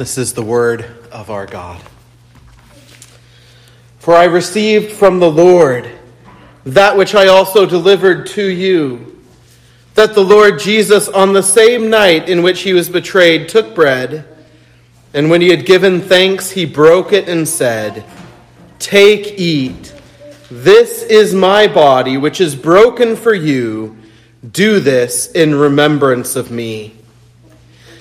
This is the word of our God. For I received from the Lord that which I also delivered to you that the Lord Jesus, on the same night in which he was betrayed, took bread, and when he had given thanks, he broke it and said, Take, eat. This is my body, which is broken for you. Do this in remembrance of me.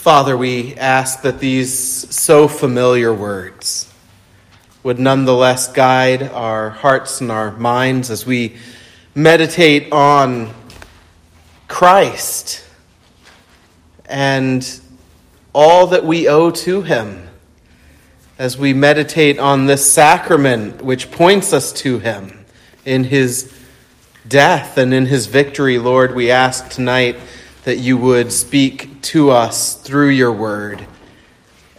Father, we ask that these so familiar words would nonetheless guide our hearts and our minds as we meditate on Christ and all that we owe to him. As we meditate on this sacrament which points us to him in his death and in his victory, Lord, we ask tonight that you would speak to us through your word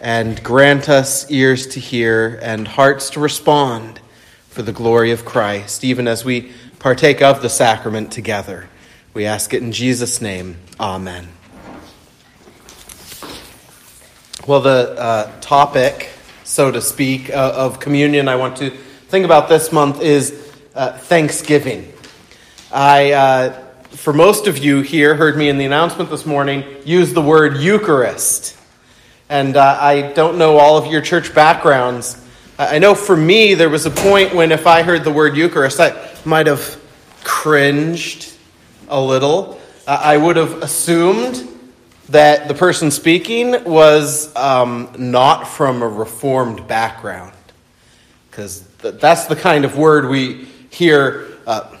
and grant us ears to hear and hearts to respond for the glory of Christ, even as we partake of the sacrament together. We ask it in Jesus' name. Amen. Well, the uh, topic, so to speak, uh, of communion I want to think about this month is uh, Thanksgiving. I, uh, for most of you here, heard me in the announcement this morning use the word Eucharist. And uh, I don't know all of your church backgrounds. I know for me, there was a point when if I heard the word Eucharist, I might have cringed a little. Uh, I would have assumed that the person speaking was um, not from a reformed background. Because th- that's the kind of word we hear, uh,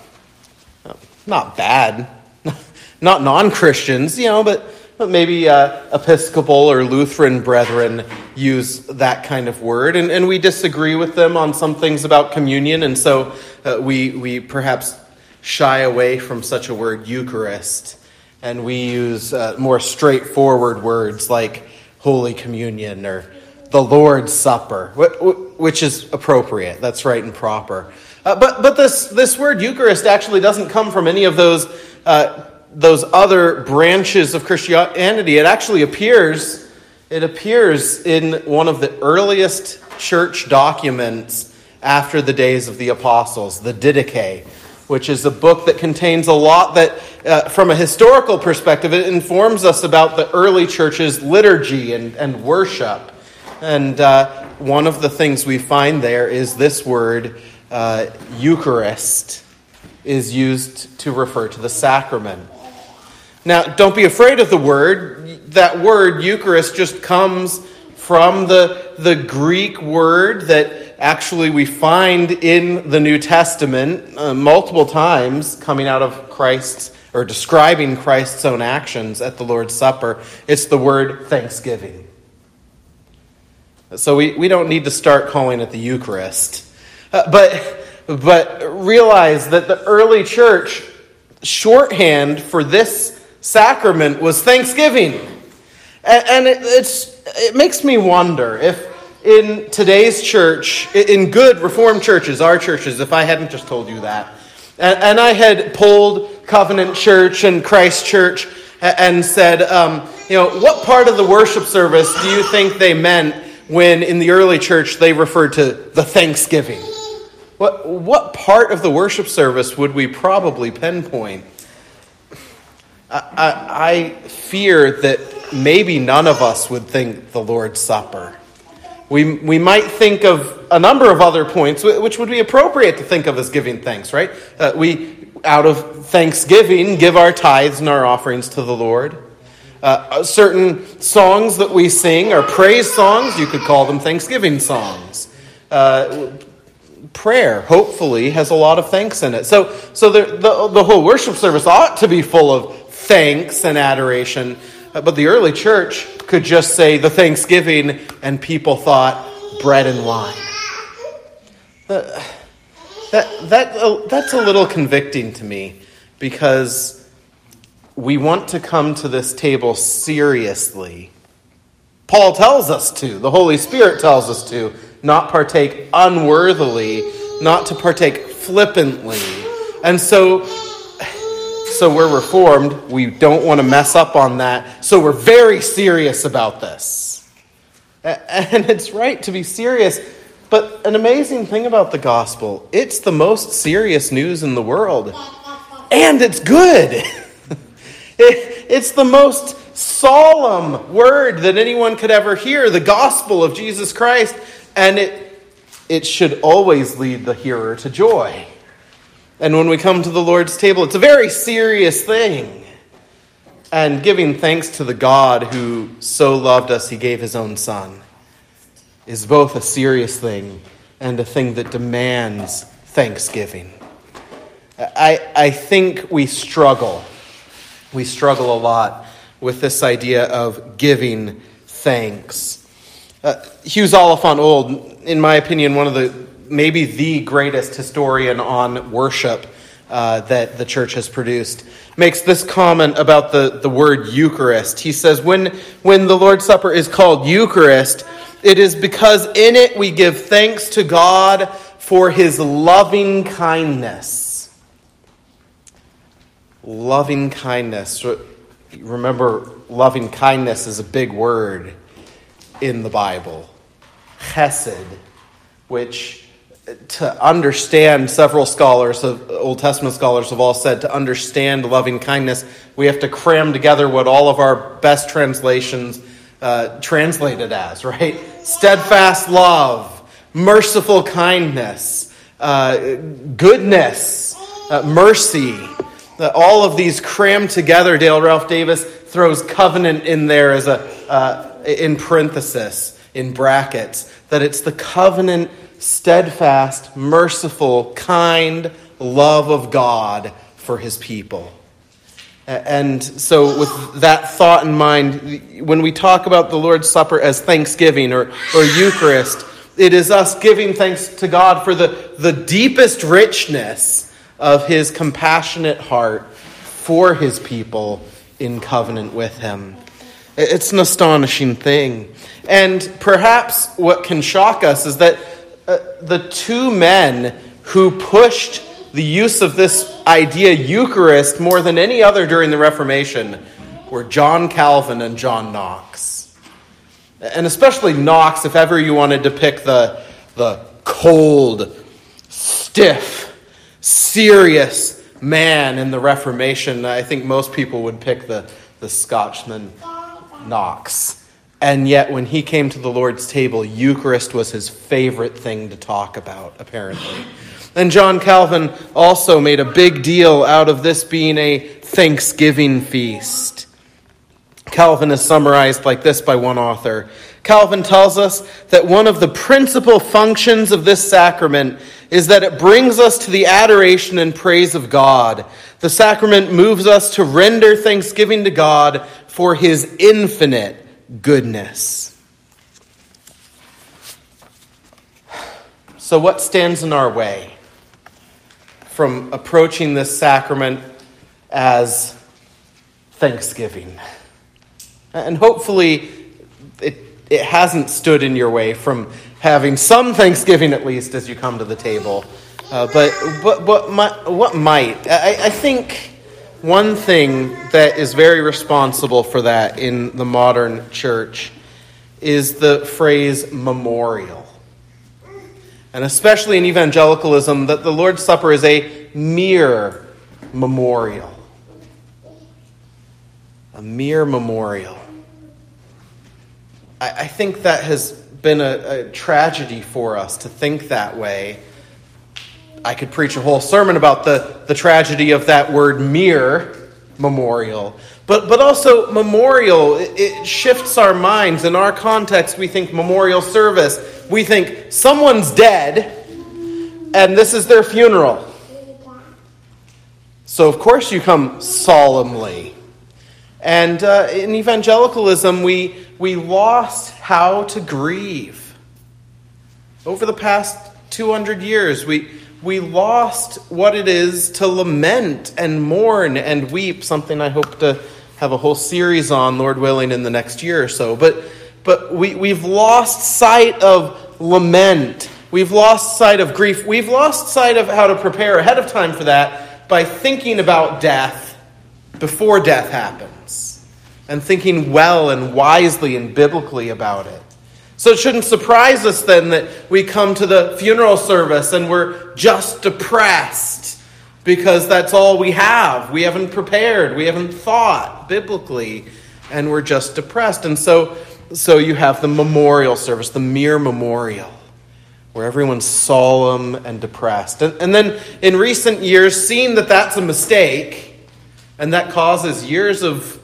not bad, not non Christians, you know, but, but maybe uh, Episcopal or Lutheran brethren use that kind of word. And, and we disagree with them on some things about communion, and so uh, we, we perhaps shy away from such a word, Eucharist and we use uh, more straightforward words like Holy Communion or the Lord's Supper, which is appropriate. That's right and proper. Uh, but but this, this word Eucharist actually doesn't come from any of those, uh, those other branches of Christianity. It actually appears, it appears in one of the earliest church documents after the days of the apostles, the Didache which is a book that contains a lot that, uh, from a historical perspective, it informs us about the early church's liturgy and, and worship. And uh, one of the things we find there is this word, uh, Eucharist, is used to refer to the sacrament. Now, don't be afraid of the word. That word, Eucharist, just comes from the, the Greek word that actually we find in the New Testament uh, multiple times coming out of Christ's or describing Christ's own actions at the Lord's Supper. It's the word thanksgiving. So we, we don't need to start calling it the Eucharist. Uh, but, but realize that the early church shorthand for this sacrament was thanksgiving. And, and it, it's, it makes me wonder if in today's church, in good Reformed churches, our churches, if I hadn't just told you that, and, I had polled Covenant Church and Christ Church and said, um, you know, what part of the worship service do you think they meant when in the early church they referred to the Thanksgiving? What, what part of the worship service would we probably pinpoint? I, I, I fear that maybe none of us would think the Lord's Supper. We, we might think of a number of other points which would be appropriate to think of as giving thanks, right? Uh, we, out of thanksgiving, give our tithes and our offerings to the Lord. Uh, certain songs that we sing are praise songs. You could call them thanksgiving songs. Uh, prayer, hopefully, has a lot of thanks in it. So, so the, the, the whole worship service ought to be full of thanks and adoration. Uh, but the early church could just say the Thanksgiving, and people thought bread and wine. that, that, uh, that's a little convicting to me because we want to come to this table seriously. Paul tells us to, the Holy Spirit tells us to, not partake unworthily, not to partake flippantly. And so so we're reformed. We don't want to mess up on that. So we're very serious about this. And it's right to be serious. But an amazing thing about the gospel, it's the most serious news in the world. And it's good. It, it's the most solemn word that anyone could ever hear, the gospel of Jesus Christ. And it, it should always lead the hearer to joy. And when we come to the Lord's table, it's a very serious thing. And giving thanks to the God who so loved us, he gave his own Son, is both a serious thing and a thing that demands thanksgiving. I, I think we struggle. We struggle a lot with this idea of giving thanks. Uh, Hughes Oliphant Old, in my opinion, one of the maybe the greatest historian on worship uh, that the church has produced, makes this comment about the, the word Eucharist. He says, when, when the Lord's Supper is called Eucharist, it is because in it we give thanks to God for his loving kindness. Loving kindness. Remember, loving kindness is a big word in the Bible. Chesed, which to understand, several scholars, of, Old Testament scholars have all said, to understand loving kindness, we have to cram together what all of our best translations uh, translated as, right? Steadfast love, merciful kindness, uh, goodness, uh, mercy. All of these crammed together, Dale Ralph Davis throws covenant in there as a, uh, in parenthesis, in brackets, that it's the covenant steadfast, merciful, kind love of God for his people. And so, with that thought in mind, when we talk about the Lord's Supper as thanksgiving or, or Eucharist, it is us giving thanks to God for the, the deepest richness of his compassionate heart for his people in covenant with him. It's an astonishing thing. And perhaps what can shock us is that uh, the two men who pushed the use of this idea, Eucharist, more than any other during the Reformation were John Calvin and John Knox. And especially Knox, if ever you wanted to pick the, the cold, stiff, serious man in the Reformation, I think most people would pick the, the Scotchman Knox. And yet, when he came to the Lord's table, Eucharist was his favorite thing to talk about, apparently. And John Calvin also made a big deal out of this being a Thanksgiving feast. Calvin is summarized like this by one author. Calvin tells us that one of the principal functions of this sacrament is that it brings us to the adoration and praise of God. The sacrament moves us to render thanksgiving to God for his infinite goodness. So, what stands in our way from approaching this sacrament as thanksgiving? And hopefully, it, hasn't stood in your way from having some thanksgiving at least as you come to the table. Uh, but what, what, what might? I, I think one thing that is very responsible for that in the modern church is the phrase memorial. And especially in evangelicalism, that the Lord's Supper is a mere memorial. A mere memorial. I, I think that has been a, a tragedy for us to think that way I could preach a whole sermon about the, the tragedy of that word mere memorial. But, but also, memorial, it, it shifts our minds. In our context, we think memorial service. We think someone's dead, and this is their funeral. So, of course, you come solemnly. And uh, in evangelicalism, we, we lost how to grieve. Over the past 200 years. We, we lost what it is to lament and mourn and weep, something I hope to have a whole series on, Lord willing, in the next year or so. But, but we, we've lost sight of lament. We've lost sight of grief. We've lost sight of how to prepare ahead of time for that by thinking about death before death happens and thinking well and wisely and biblically about it. So it shouldn't surprise us then that we come to the funeral service and we're just depressed because that's all we have. We haven't prepared, we haven't thought biblically, and we're just depressed. And so, so you have the memorial service, the mere memorial, where everyone's solemn and depressed. And, and then in recent years, seeing that that's a mistake and that causes years of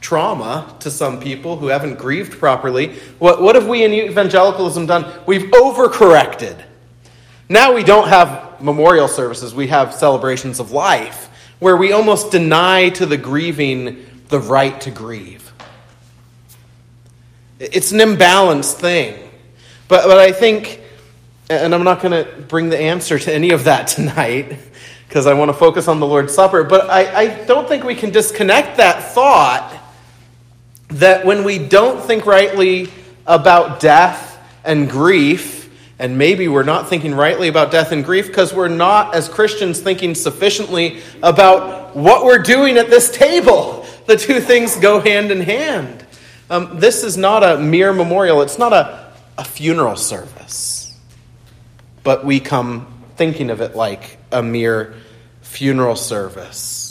trauma to some people who haven't grieved properly. What, what have we in evangelicalism done? We've overcorrected. Now we don't have memorial services, we have celebrations of life where we almost deny to the grieving the right to grieve. It's an imbalanced thing. But, but I think, and I'm not going to bring the answer to any of that tonight because I want to focus on the Lord's Supper, but I, I don't think we can disconnect that thought that when we don't think rightly about death and grief, and maybe we're not thinking rightly about death and grief because we're not, as Christians, thinking sufficiently about what we're doing at this table. The two things go hand in hand. Um, this is not a mere memorial, it's not a, a funeral service. But we come thinking of it like a mere funeral service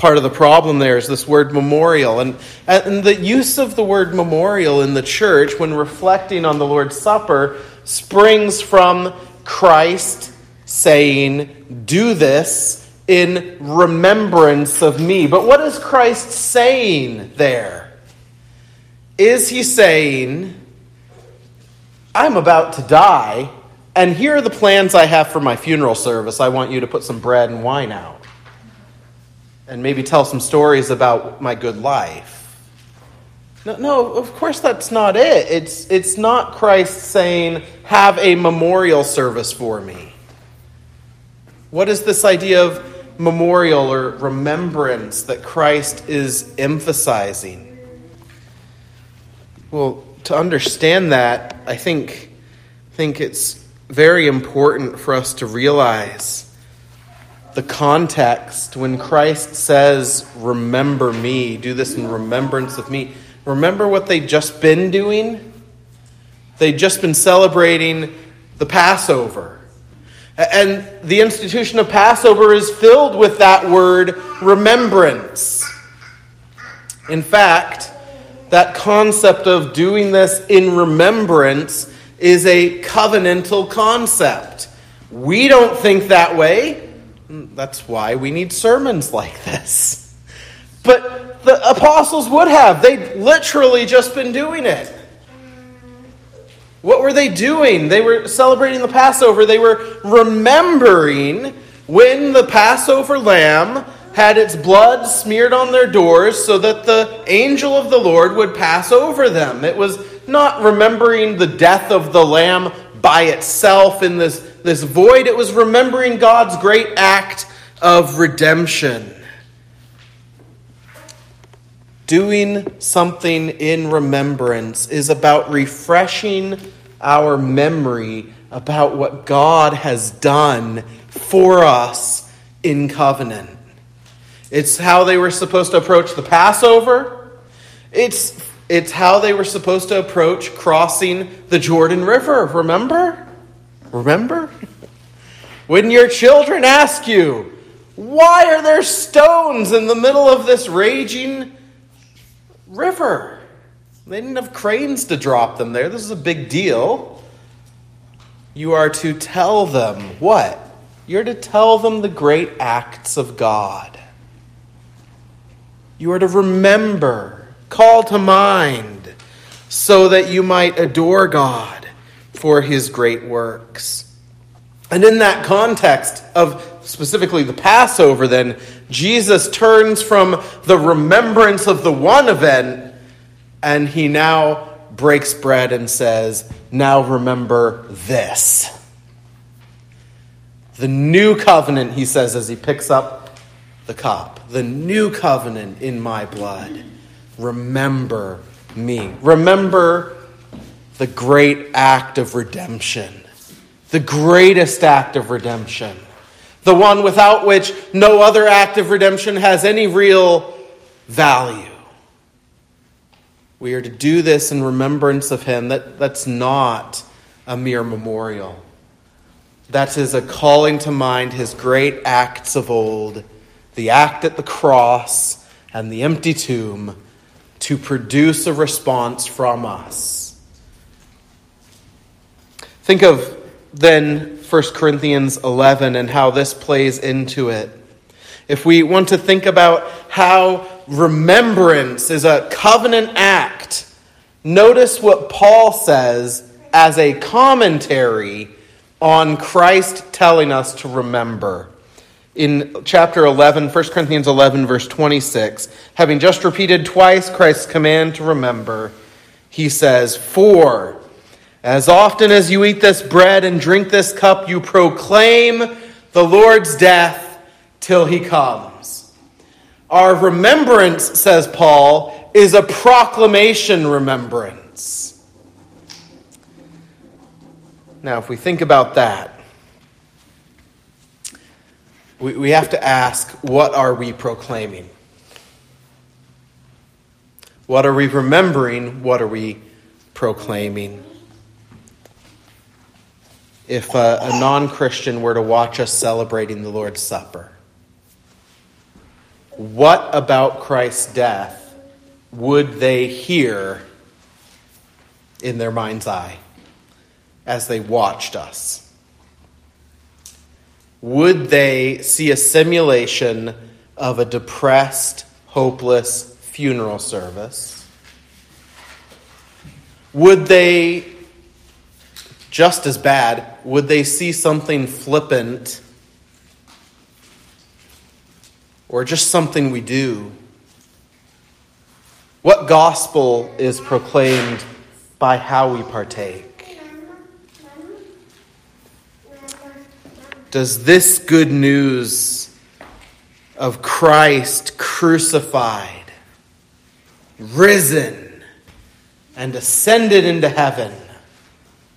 part of the problem there is this word memorial. And, and the use of the word memorial in the church when reflecting on the Lord's Supper springs from Christ saying, Do this in remembrance of me. But what is Christ saying there? Is he saying, I'm about to die, and here are the plans I have for my funeral service. I want you to put some bread and wine out and maybe tell some stories about my good life. No, no, of course that's not it. It's, it's not Christ saying, have a memorial service for me. What is this idea of memorial or remembrance that Christ is emphasizing? Well, to understand that, I think, think it's very important for us to realize the context when Christ says, Remember me, do this in remembrance of me. Remember what they'd just been doing? They'd just been celebrating the Passover. And the institution of Passover is filled with that word remembrance. In fact, that concept of doing this in remembrance is a covenantal concept. We don't think that way. That's why we need sermons like this. But the apostles would have. They'd literally just been doing it. What were they doing? They were celebrating the Passover. They were remembering when the Passover lamb had its blood smeared on their doors so that the angel of the Lord would pass over them. It was not remembering the death of the lamb by itself in this this void, it was remembering God's great act of redemption. Doing something in remembrance is about refreshing our memory about what God has done for us in covenant. It's how they were supposed to approach the Passover. It's, it's how they were supposed to approach crossing the Jordan River. Remember? Remember? When your children ask you, why are there stones in the middle of this raging river? They didn't have cranes to drop them there. This is a big deal. You are to tell them what? You're to tell them the great acts of God. You are to remember, call to mind, so that you might adore God for his great works. And in that context of specifically the Passover, then, Jesus turns from the remembrance of the one event and he now breaks bread and says, Now remember this. The new covenant, he says as he picks up the cup. The new covenant in my blood. Remember me. Remember the great act of redemption. The greatest act of redemption. The one without which no other act of redemption has any real value. We are to do this in remembrance of him. That, that's not a mere memorial. That is a calling to mind his great acts of old, the act at the cross and the empty tomb, to produce a response from us. Think of then 1 Corinthians 11 and how this plays into it. If we want to think about how remembrance is a covenant act, notice what Paul says as a commentary on Christ telling us to remember. In chapter 11, 1 Corinthians 11, verse 26, having just repeated twice Christ's command to remember, he says, For as often as you eat this bread and drink this cup, you proclaim the Lord's death till he comes. Our remembrance, says Paul, is a proclamation remembrance. Now, if we think about that, we, we have to ask what are we proclaiming? What are we remembering? What are we proclaiming? If a, a non Christian were to watch us celebrating the Lord's Supper, what about Christ's death would they hear in their mind's eye as they watched us? Would they see a simulation of a depressed, hopeless funeral service? Would they, just as bad, would they see something flippant or just something we do? What gospel is proclaimed by how we partake? Does this good news of Christ crucified, risen, and ascended into heaven,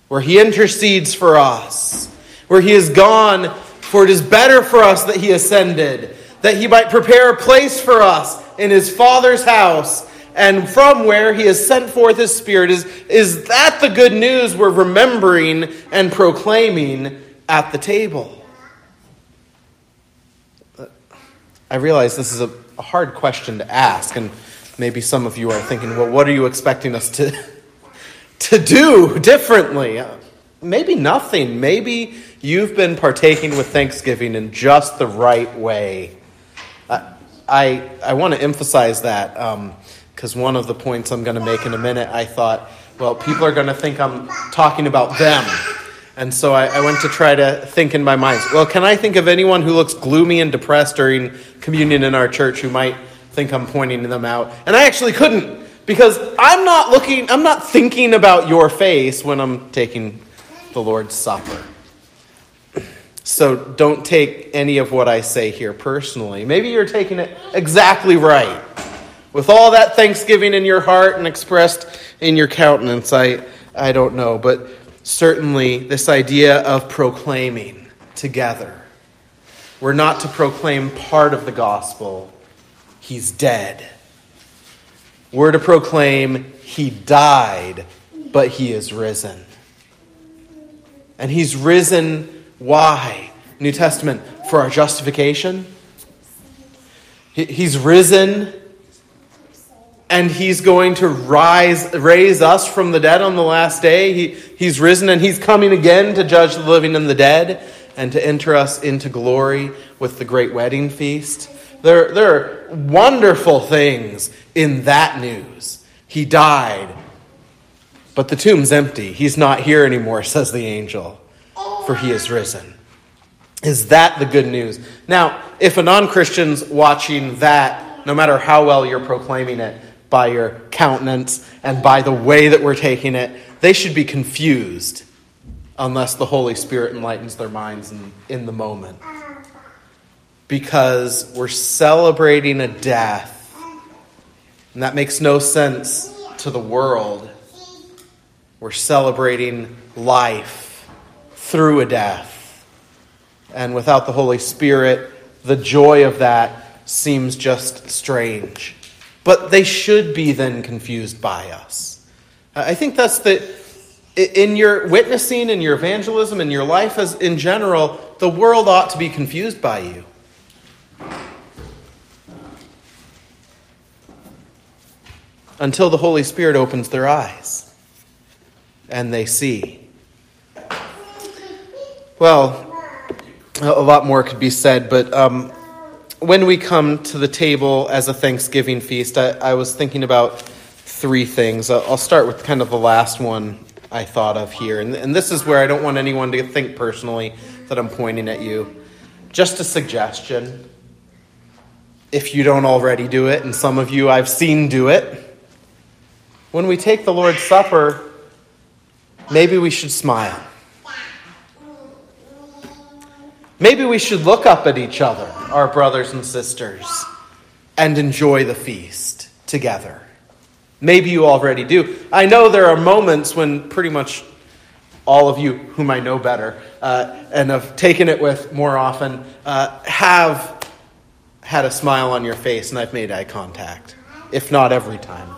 where he intercedes for us, where he is gone, for it is better for us that he ascended, that he might prepare a place for us in his Father's house, and from where he has sent forth his Spirit. Is, is that the good news we're remembering and proclaiming at the table? I realize this is a, a hard question to ask, and maybe some of you are thinking, well, what are you expecting us to, to do differently? Maybe nothing. Maybe you've been partaking with Thanksgiving in just the right way. I, I want to emphasize that because um, one of the points I'm going to make in a minute, I thought, well, people are going to think I'm talking about them. And so I, I, went to try to think in my mind, well, can I think of anyone who looks gloomy and depressed during communion in our church who might think I'm pointing them out? And I actually couldn't because I'm not looking, I'm not thinking about your face when I'm taking the Lord's Supper. So don't take any of what I say here personally. Maybe you're taking it exactly right. With all that thanksgiving in your heart and expressed in your countenance, I, I don't know. But certainly this idea of proclaiming together. We're not to proclaim part of the gospel, he's dead. We're to proclaim he died, but he is risen. And he's risen, why? New Testament, for our justification. He's risen and he's going to rise raise us from the dead on the last day. He, he's risen and he's coming again to judge the living and the dead and to enter us into glory with the great wedding feast. There, there are wonderful things in that news. He died but the tomb's empty. He's not here anymore says the angel for he is risen. Is that the good news? Now if a non-christian's watching that no matter how well you're proclaiming it by your countenance and by the way that we're taking it, they should be confused. unless the Holy Spirit enlightens their minds in, in the moment. Because we're celebrating a death, and that makes no sense to the world. We're celebrating life through a death. And without the Holy Spirit, the joy of that seems just strange. But they should be then confused by us. I think that's the in your witnessing, in your evangelism, in your life as in general, the world ought to be confused by you. Until the Holy Spirit opens their eyes and they see. Well, a lot more could be said, but um, when we come to the table as a Thanksgiving feast, I, I was thinking about three things. I'll start with kind of the last one I thought of here. And, and this is where I don't want anyone to think personally that I'm pointing at you. Just a suggestion. If you don't already do it, and some of you I've seen do it, when we take the Lord's Supper, maybe we should smile. Maybe we should look up at each other, our brothers and sisters, and enjoy the feast together. Maybe you already do. I know there are moments when pretty much all of you, whom I know better uh, and have taken it with more often, uh, have had a smile on your face and I've made eye contact, if not every time.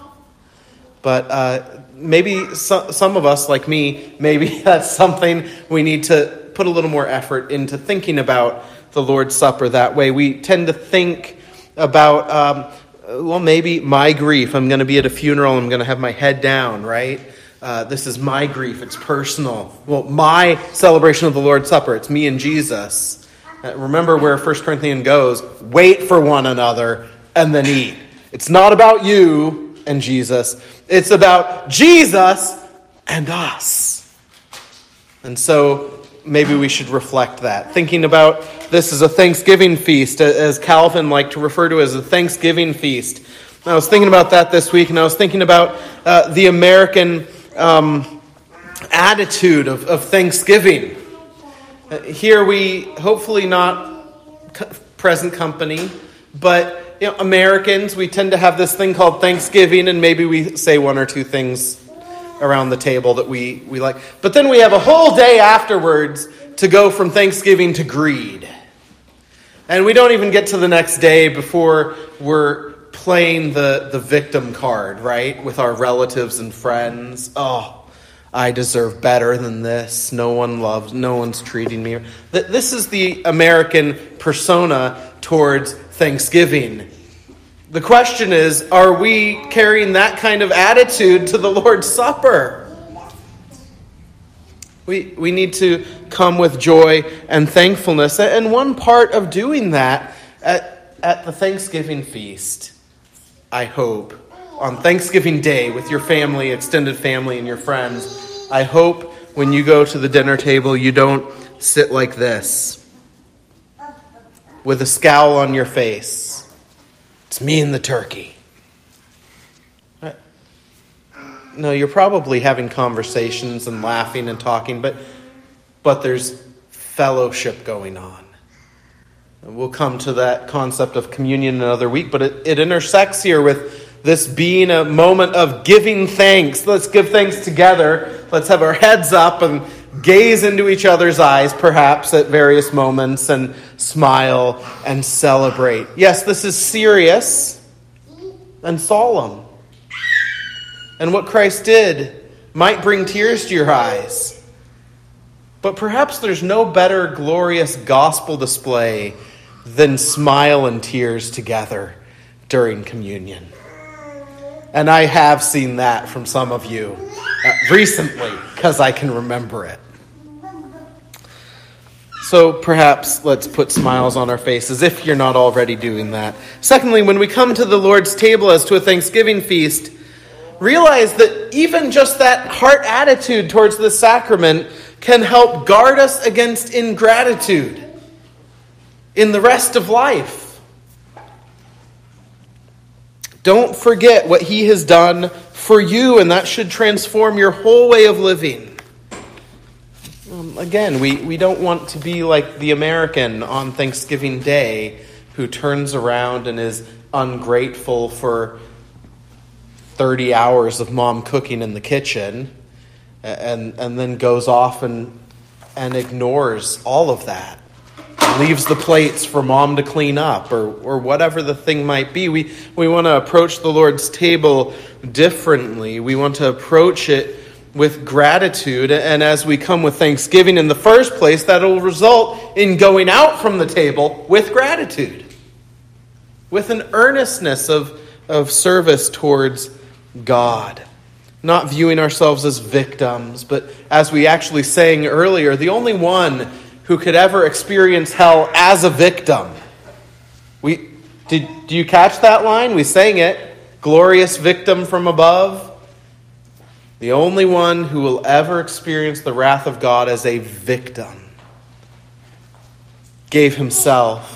But uh, maybe so, some of us, like me, maybe that's something we need to put a little more effort into thinking about the Lord's Supper that way. We tend to think about um, well, maybe my grief. I'm going to be at a funeral. I'm going to have my head down, right? Uh, this is my grief. It's personal. Well, my celebration of the Lord's Supper. It's me and Jesus. Uh, remember where 1 Corinthians goes wait for one another and then eat. It's not about you and Jesus, it's about Jesus and us. And so maybe we should reflect that. Thinking about this is a Thanksgiving feast, as Calvin liked to refer to as a Thanksgiving feast. I was thinking about that this week, and I was thinking about uh, the American um, attitude of, of Thanksgiving. Uh, here we, hopefully not co- present company, but you know, Americans, we tend to have this thing called Thanksgiving, and maybe we say one or two things around the table that we, we like. But then we have a whole day afterwards to go from Thanksgiving to greed. And we don't even get to the next day before we're playing the, the victim card, right? With our relatives and friends. Oh, I deserve better than this. No one loves, no one's treating me. This is the American persona towards Thanksgiving. The question is are we carrying that kind of attitude to the Lord's Supper? We, we need to come with joy and thankfulness. And one part of doing that at, at the Thanksgiving feast, I hope, on Thanksgiving Day with your family, extended family, and your friends, I hope when you go to the dinner table, you don't sit like this with a scowl on your face. It's me and the turkey. No, you're probably having conversations and laughing and talking, but but there's fellowship going on. We'll come to that concept of communion another week, but it, it intersects here with this being a moment of giving thanks. Let's give thanks together. Let's have our heads up and gaze into each other's eyes, perhaps at various moments, and smile and celebrate. Yes, this is serious and solemn. And what Christ did might bring tears to your eyes. But perhaps there's no better glorious gospel display than smile and tears together during communion. And I have seen that from some of you uh, recently because I can remember it. So perhaps let's put smiles on our faces if you're not already doing that. Secondly, when we come to the Lord's table as to a Thanksgiving feast, realize that even just that heart attitude towards the sacrament can help guard us against ingratitude in the rest of life. Don't forget what he has done for you, and that should transform your whole way of living. Again, we, we don't want to be like the American on Thanksgiving Day who turns around and is ungrateful for 30 hours of mom cooking in the kitchen and, and then goes off and, and ignores all of that. Leaves the plates for mom to clean up or, or whatever the thing might be. We, we want to approach the Lord's table differently. We want to approach it with gratitude. And as we come with thanksgiving in the first place, that will result in going out from the table with gratitude, with an earnestness of, of service towards God. Not viewing ourselves as victims, but as we actually sang earlier, the only one who could ever experience hell as a victim. We, did, do you catch that line? We sang it. Glorious victim from above. The only one who will ever experience the wrath of God as a victim gave himself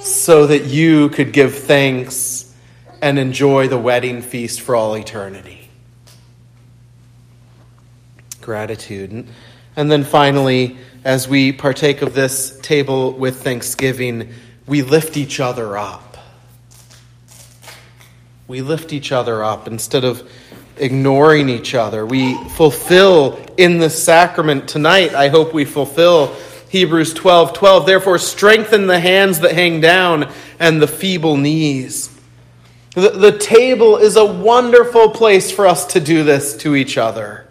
so that you could give thanks and enjoy the wedding feast for all eternity. Gratitude. And then finally, as we partake of this table with thanksgiving, we lift each other up. We lift each other up instead of ignoring each other. We fulfill in the sacrament tonight, I hope we fulfill Hebrews 12 12. Therefore, strengthen the hands that hang down and the feeble knees. The, the table is a wonderful place for us to do this to each other.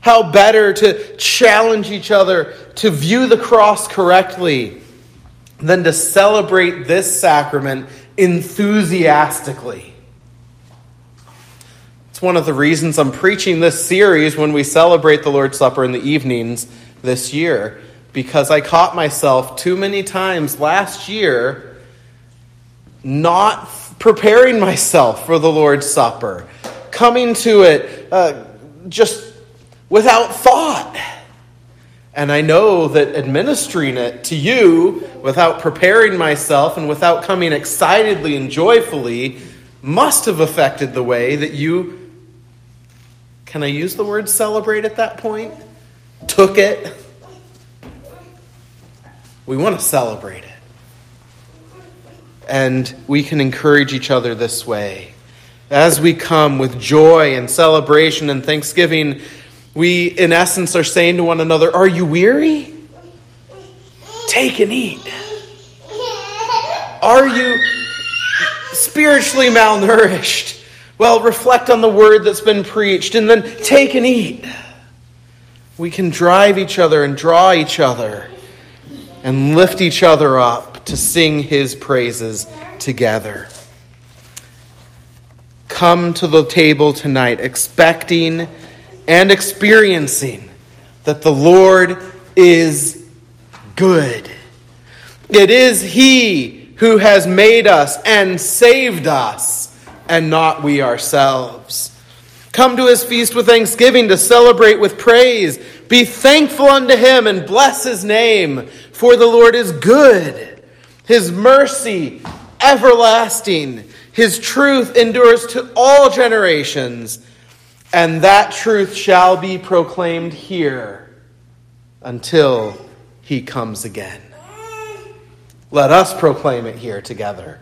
How better to challenge each other to view the cross correctly than to celebrate this sacrament enthusiastically. It's one of the reasons I'm preaching this series when we celebrate the Lord's Supper in the evenings this year, because I caught myself too many times last year not preparing myself for the Lord's Supper, coming to it uh, just without thought. And I know that administering it to you without preparing myself and without coming excitedly and joyfully must have affected the way that you can I use the word celebrate at that point? Took it. We want to celebrate it. And we can encourage each other this way. As we come with joy and celebration and thanksgiving, we, in essence, are saying to one another, Are you weary? Take and eat. Are you spiritually malnourished? Well, reflect on the word that's been preached and then take and eat. We can drive each other and draw each other and lift each other up to sing his praises together. Come to the table tonight expecting and experiencing that the Lord is good. It is He who has made us and saved us and not we ourselves. Come to his feast with thanksgiving to celebrate with praise. Be thankful unto him and bless his name, for the Lord is good. His mercy everlasting. His truth endures to all generations. And that truth shall be proclaimed here until he comes again. Let us proclaim it here together.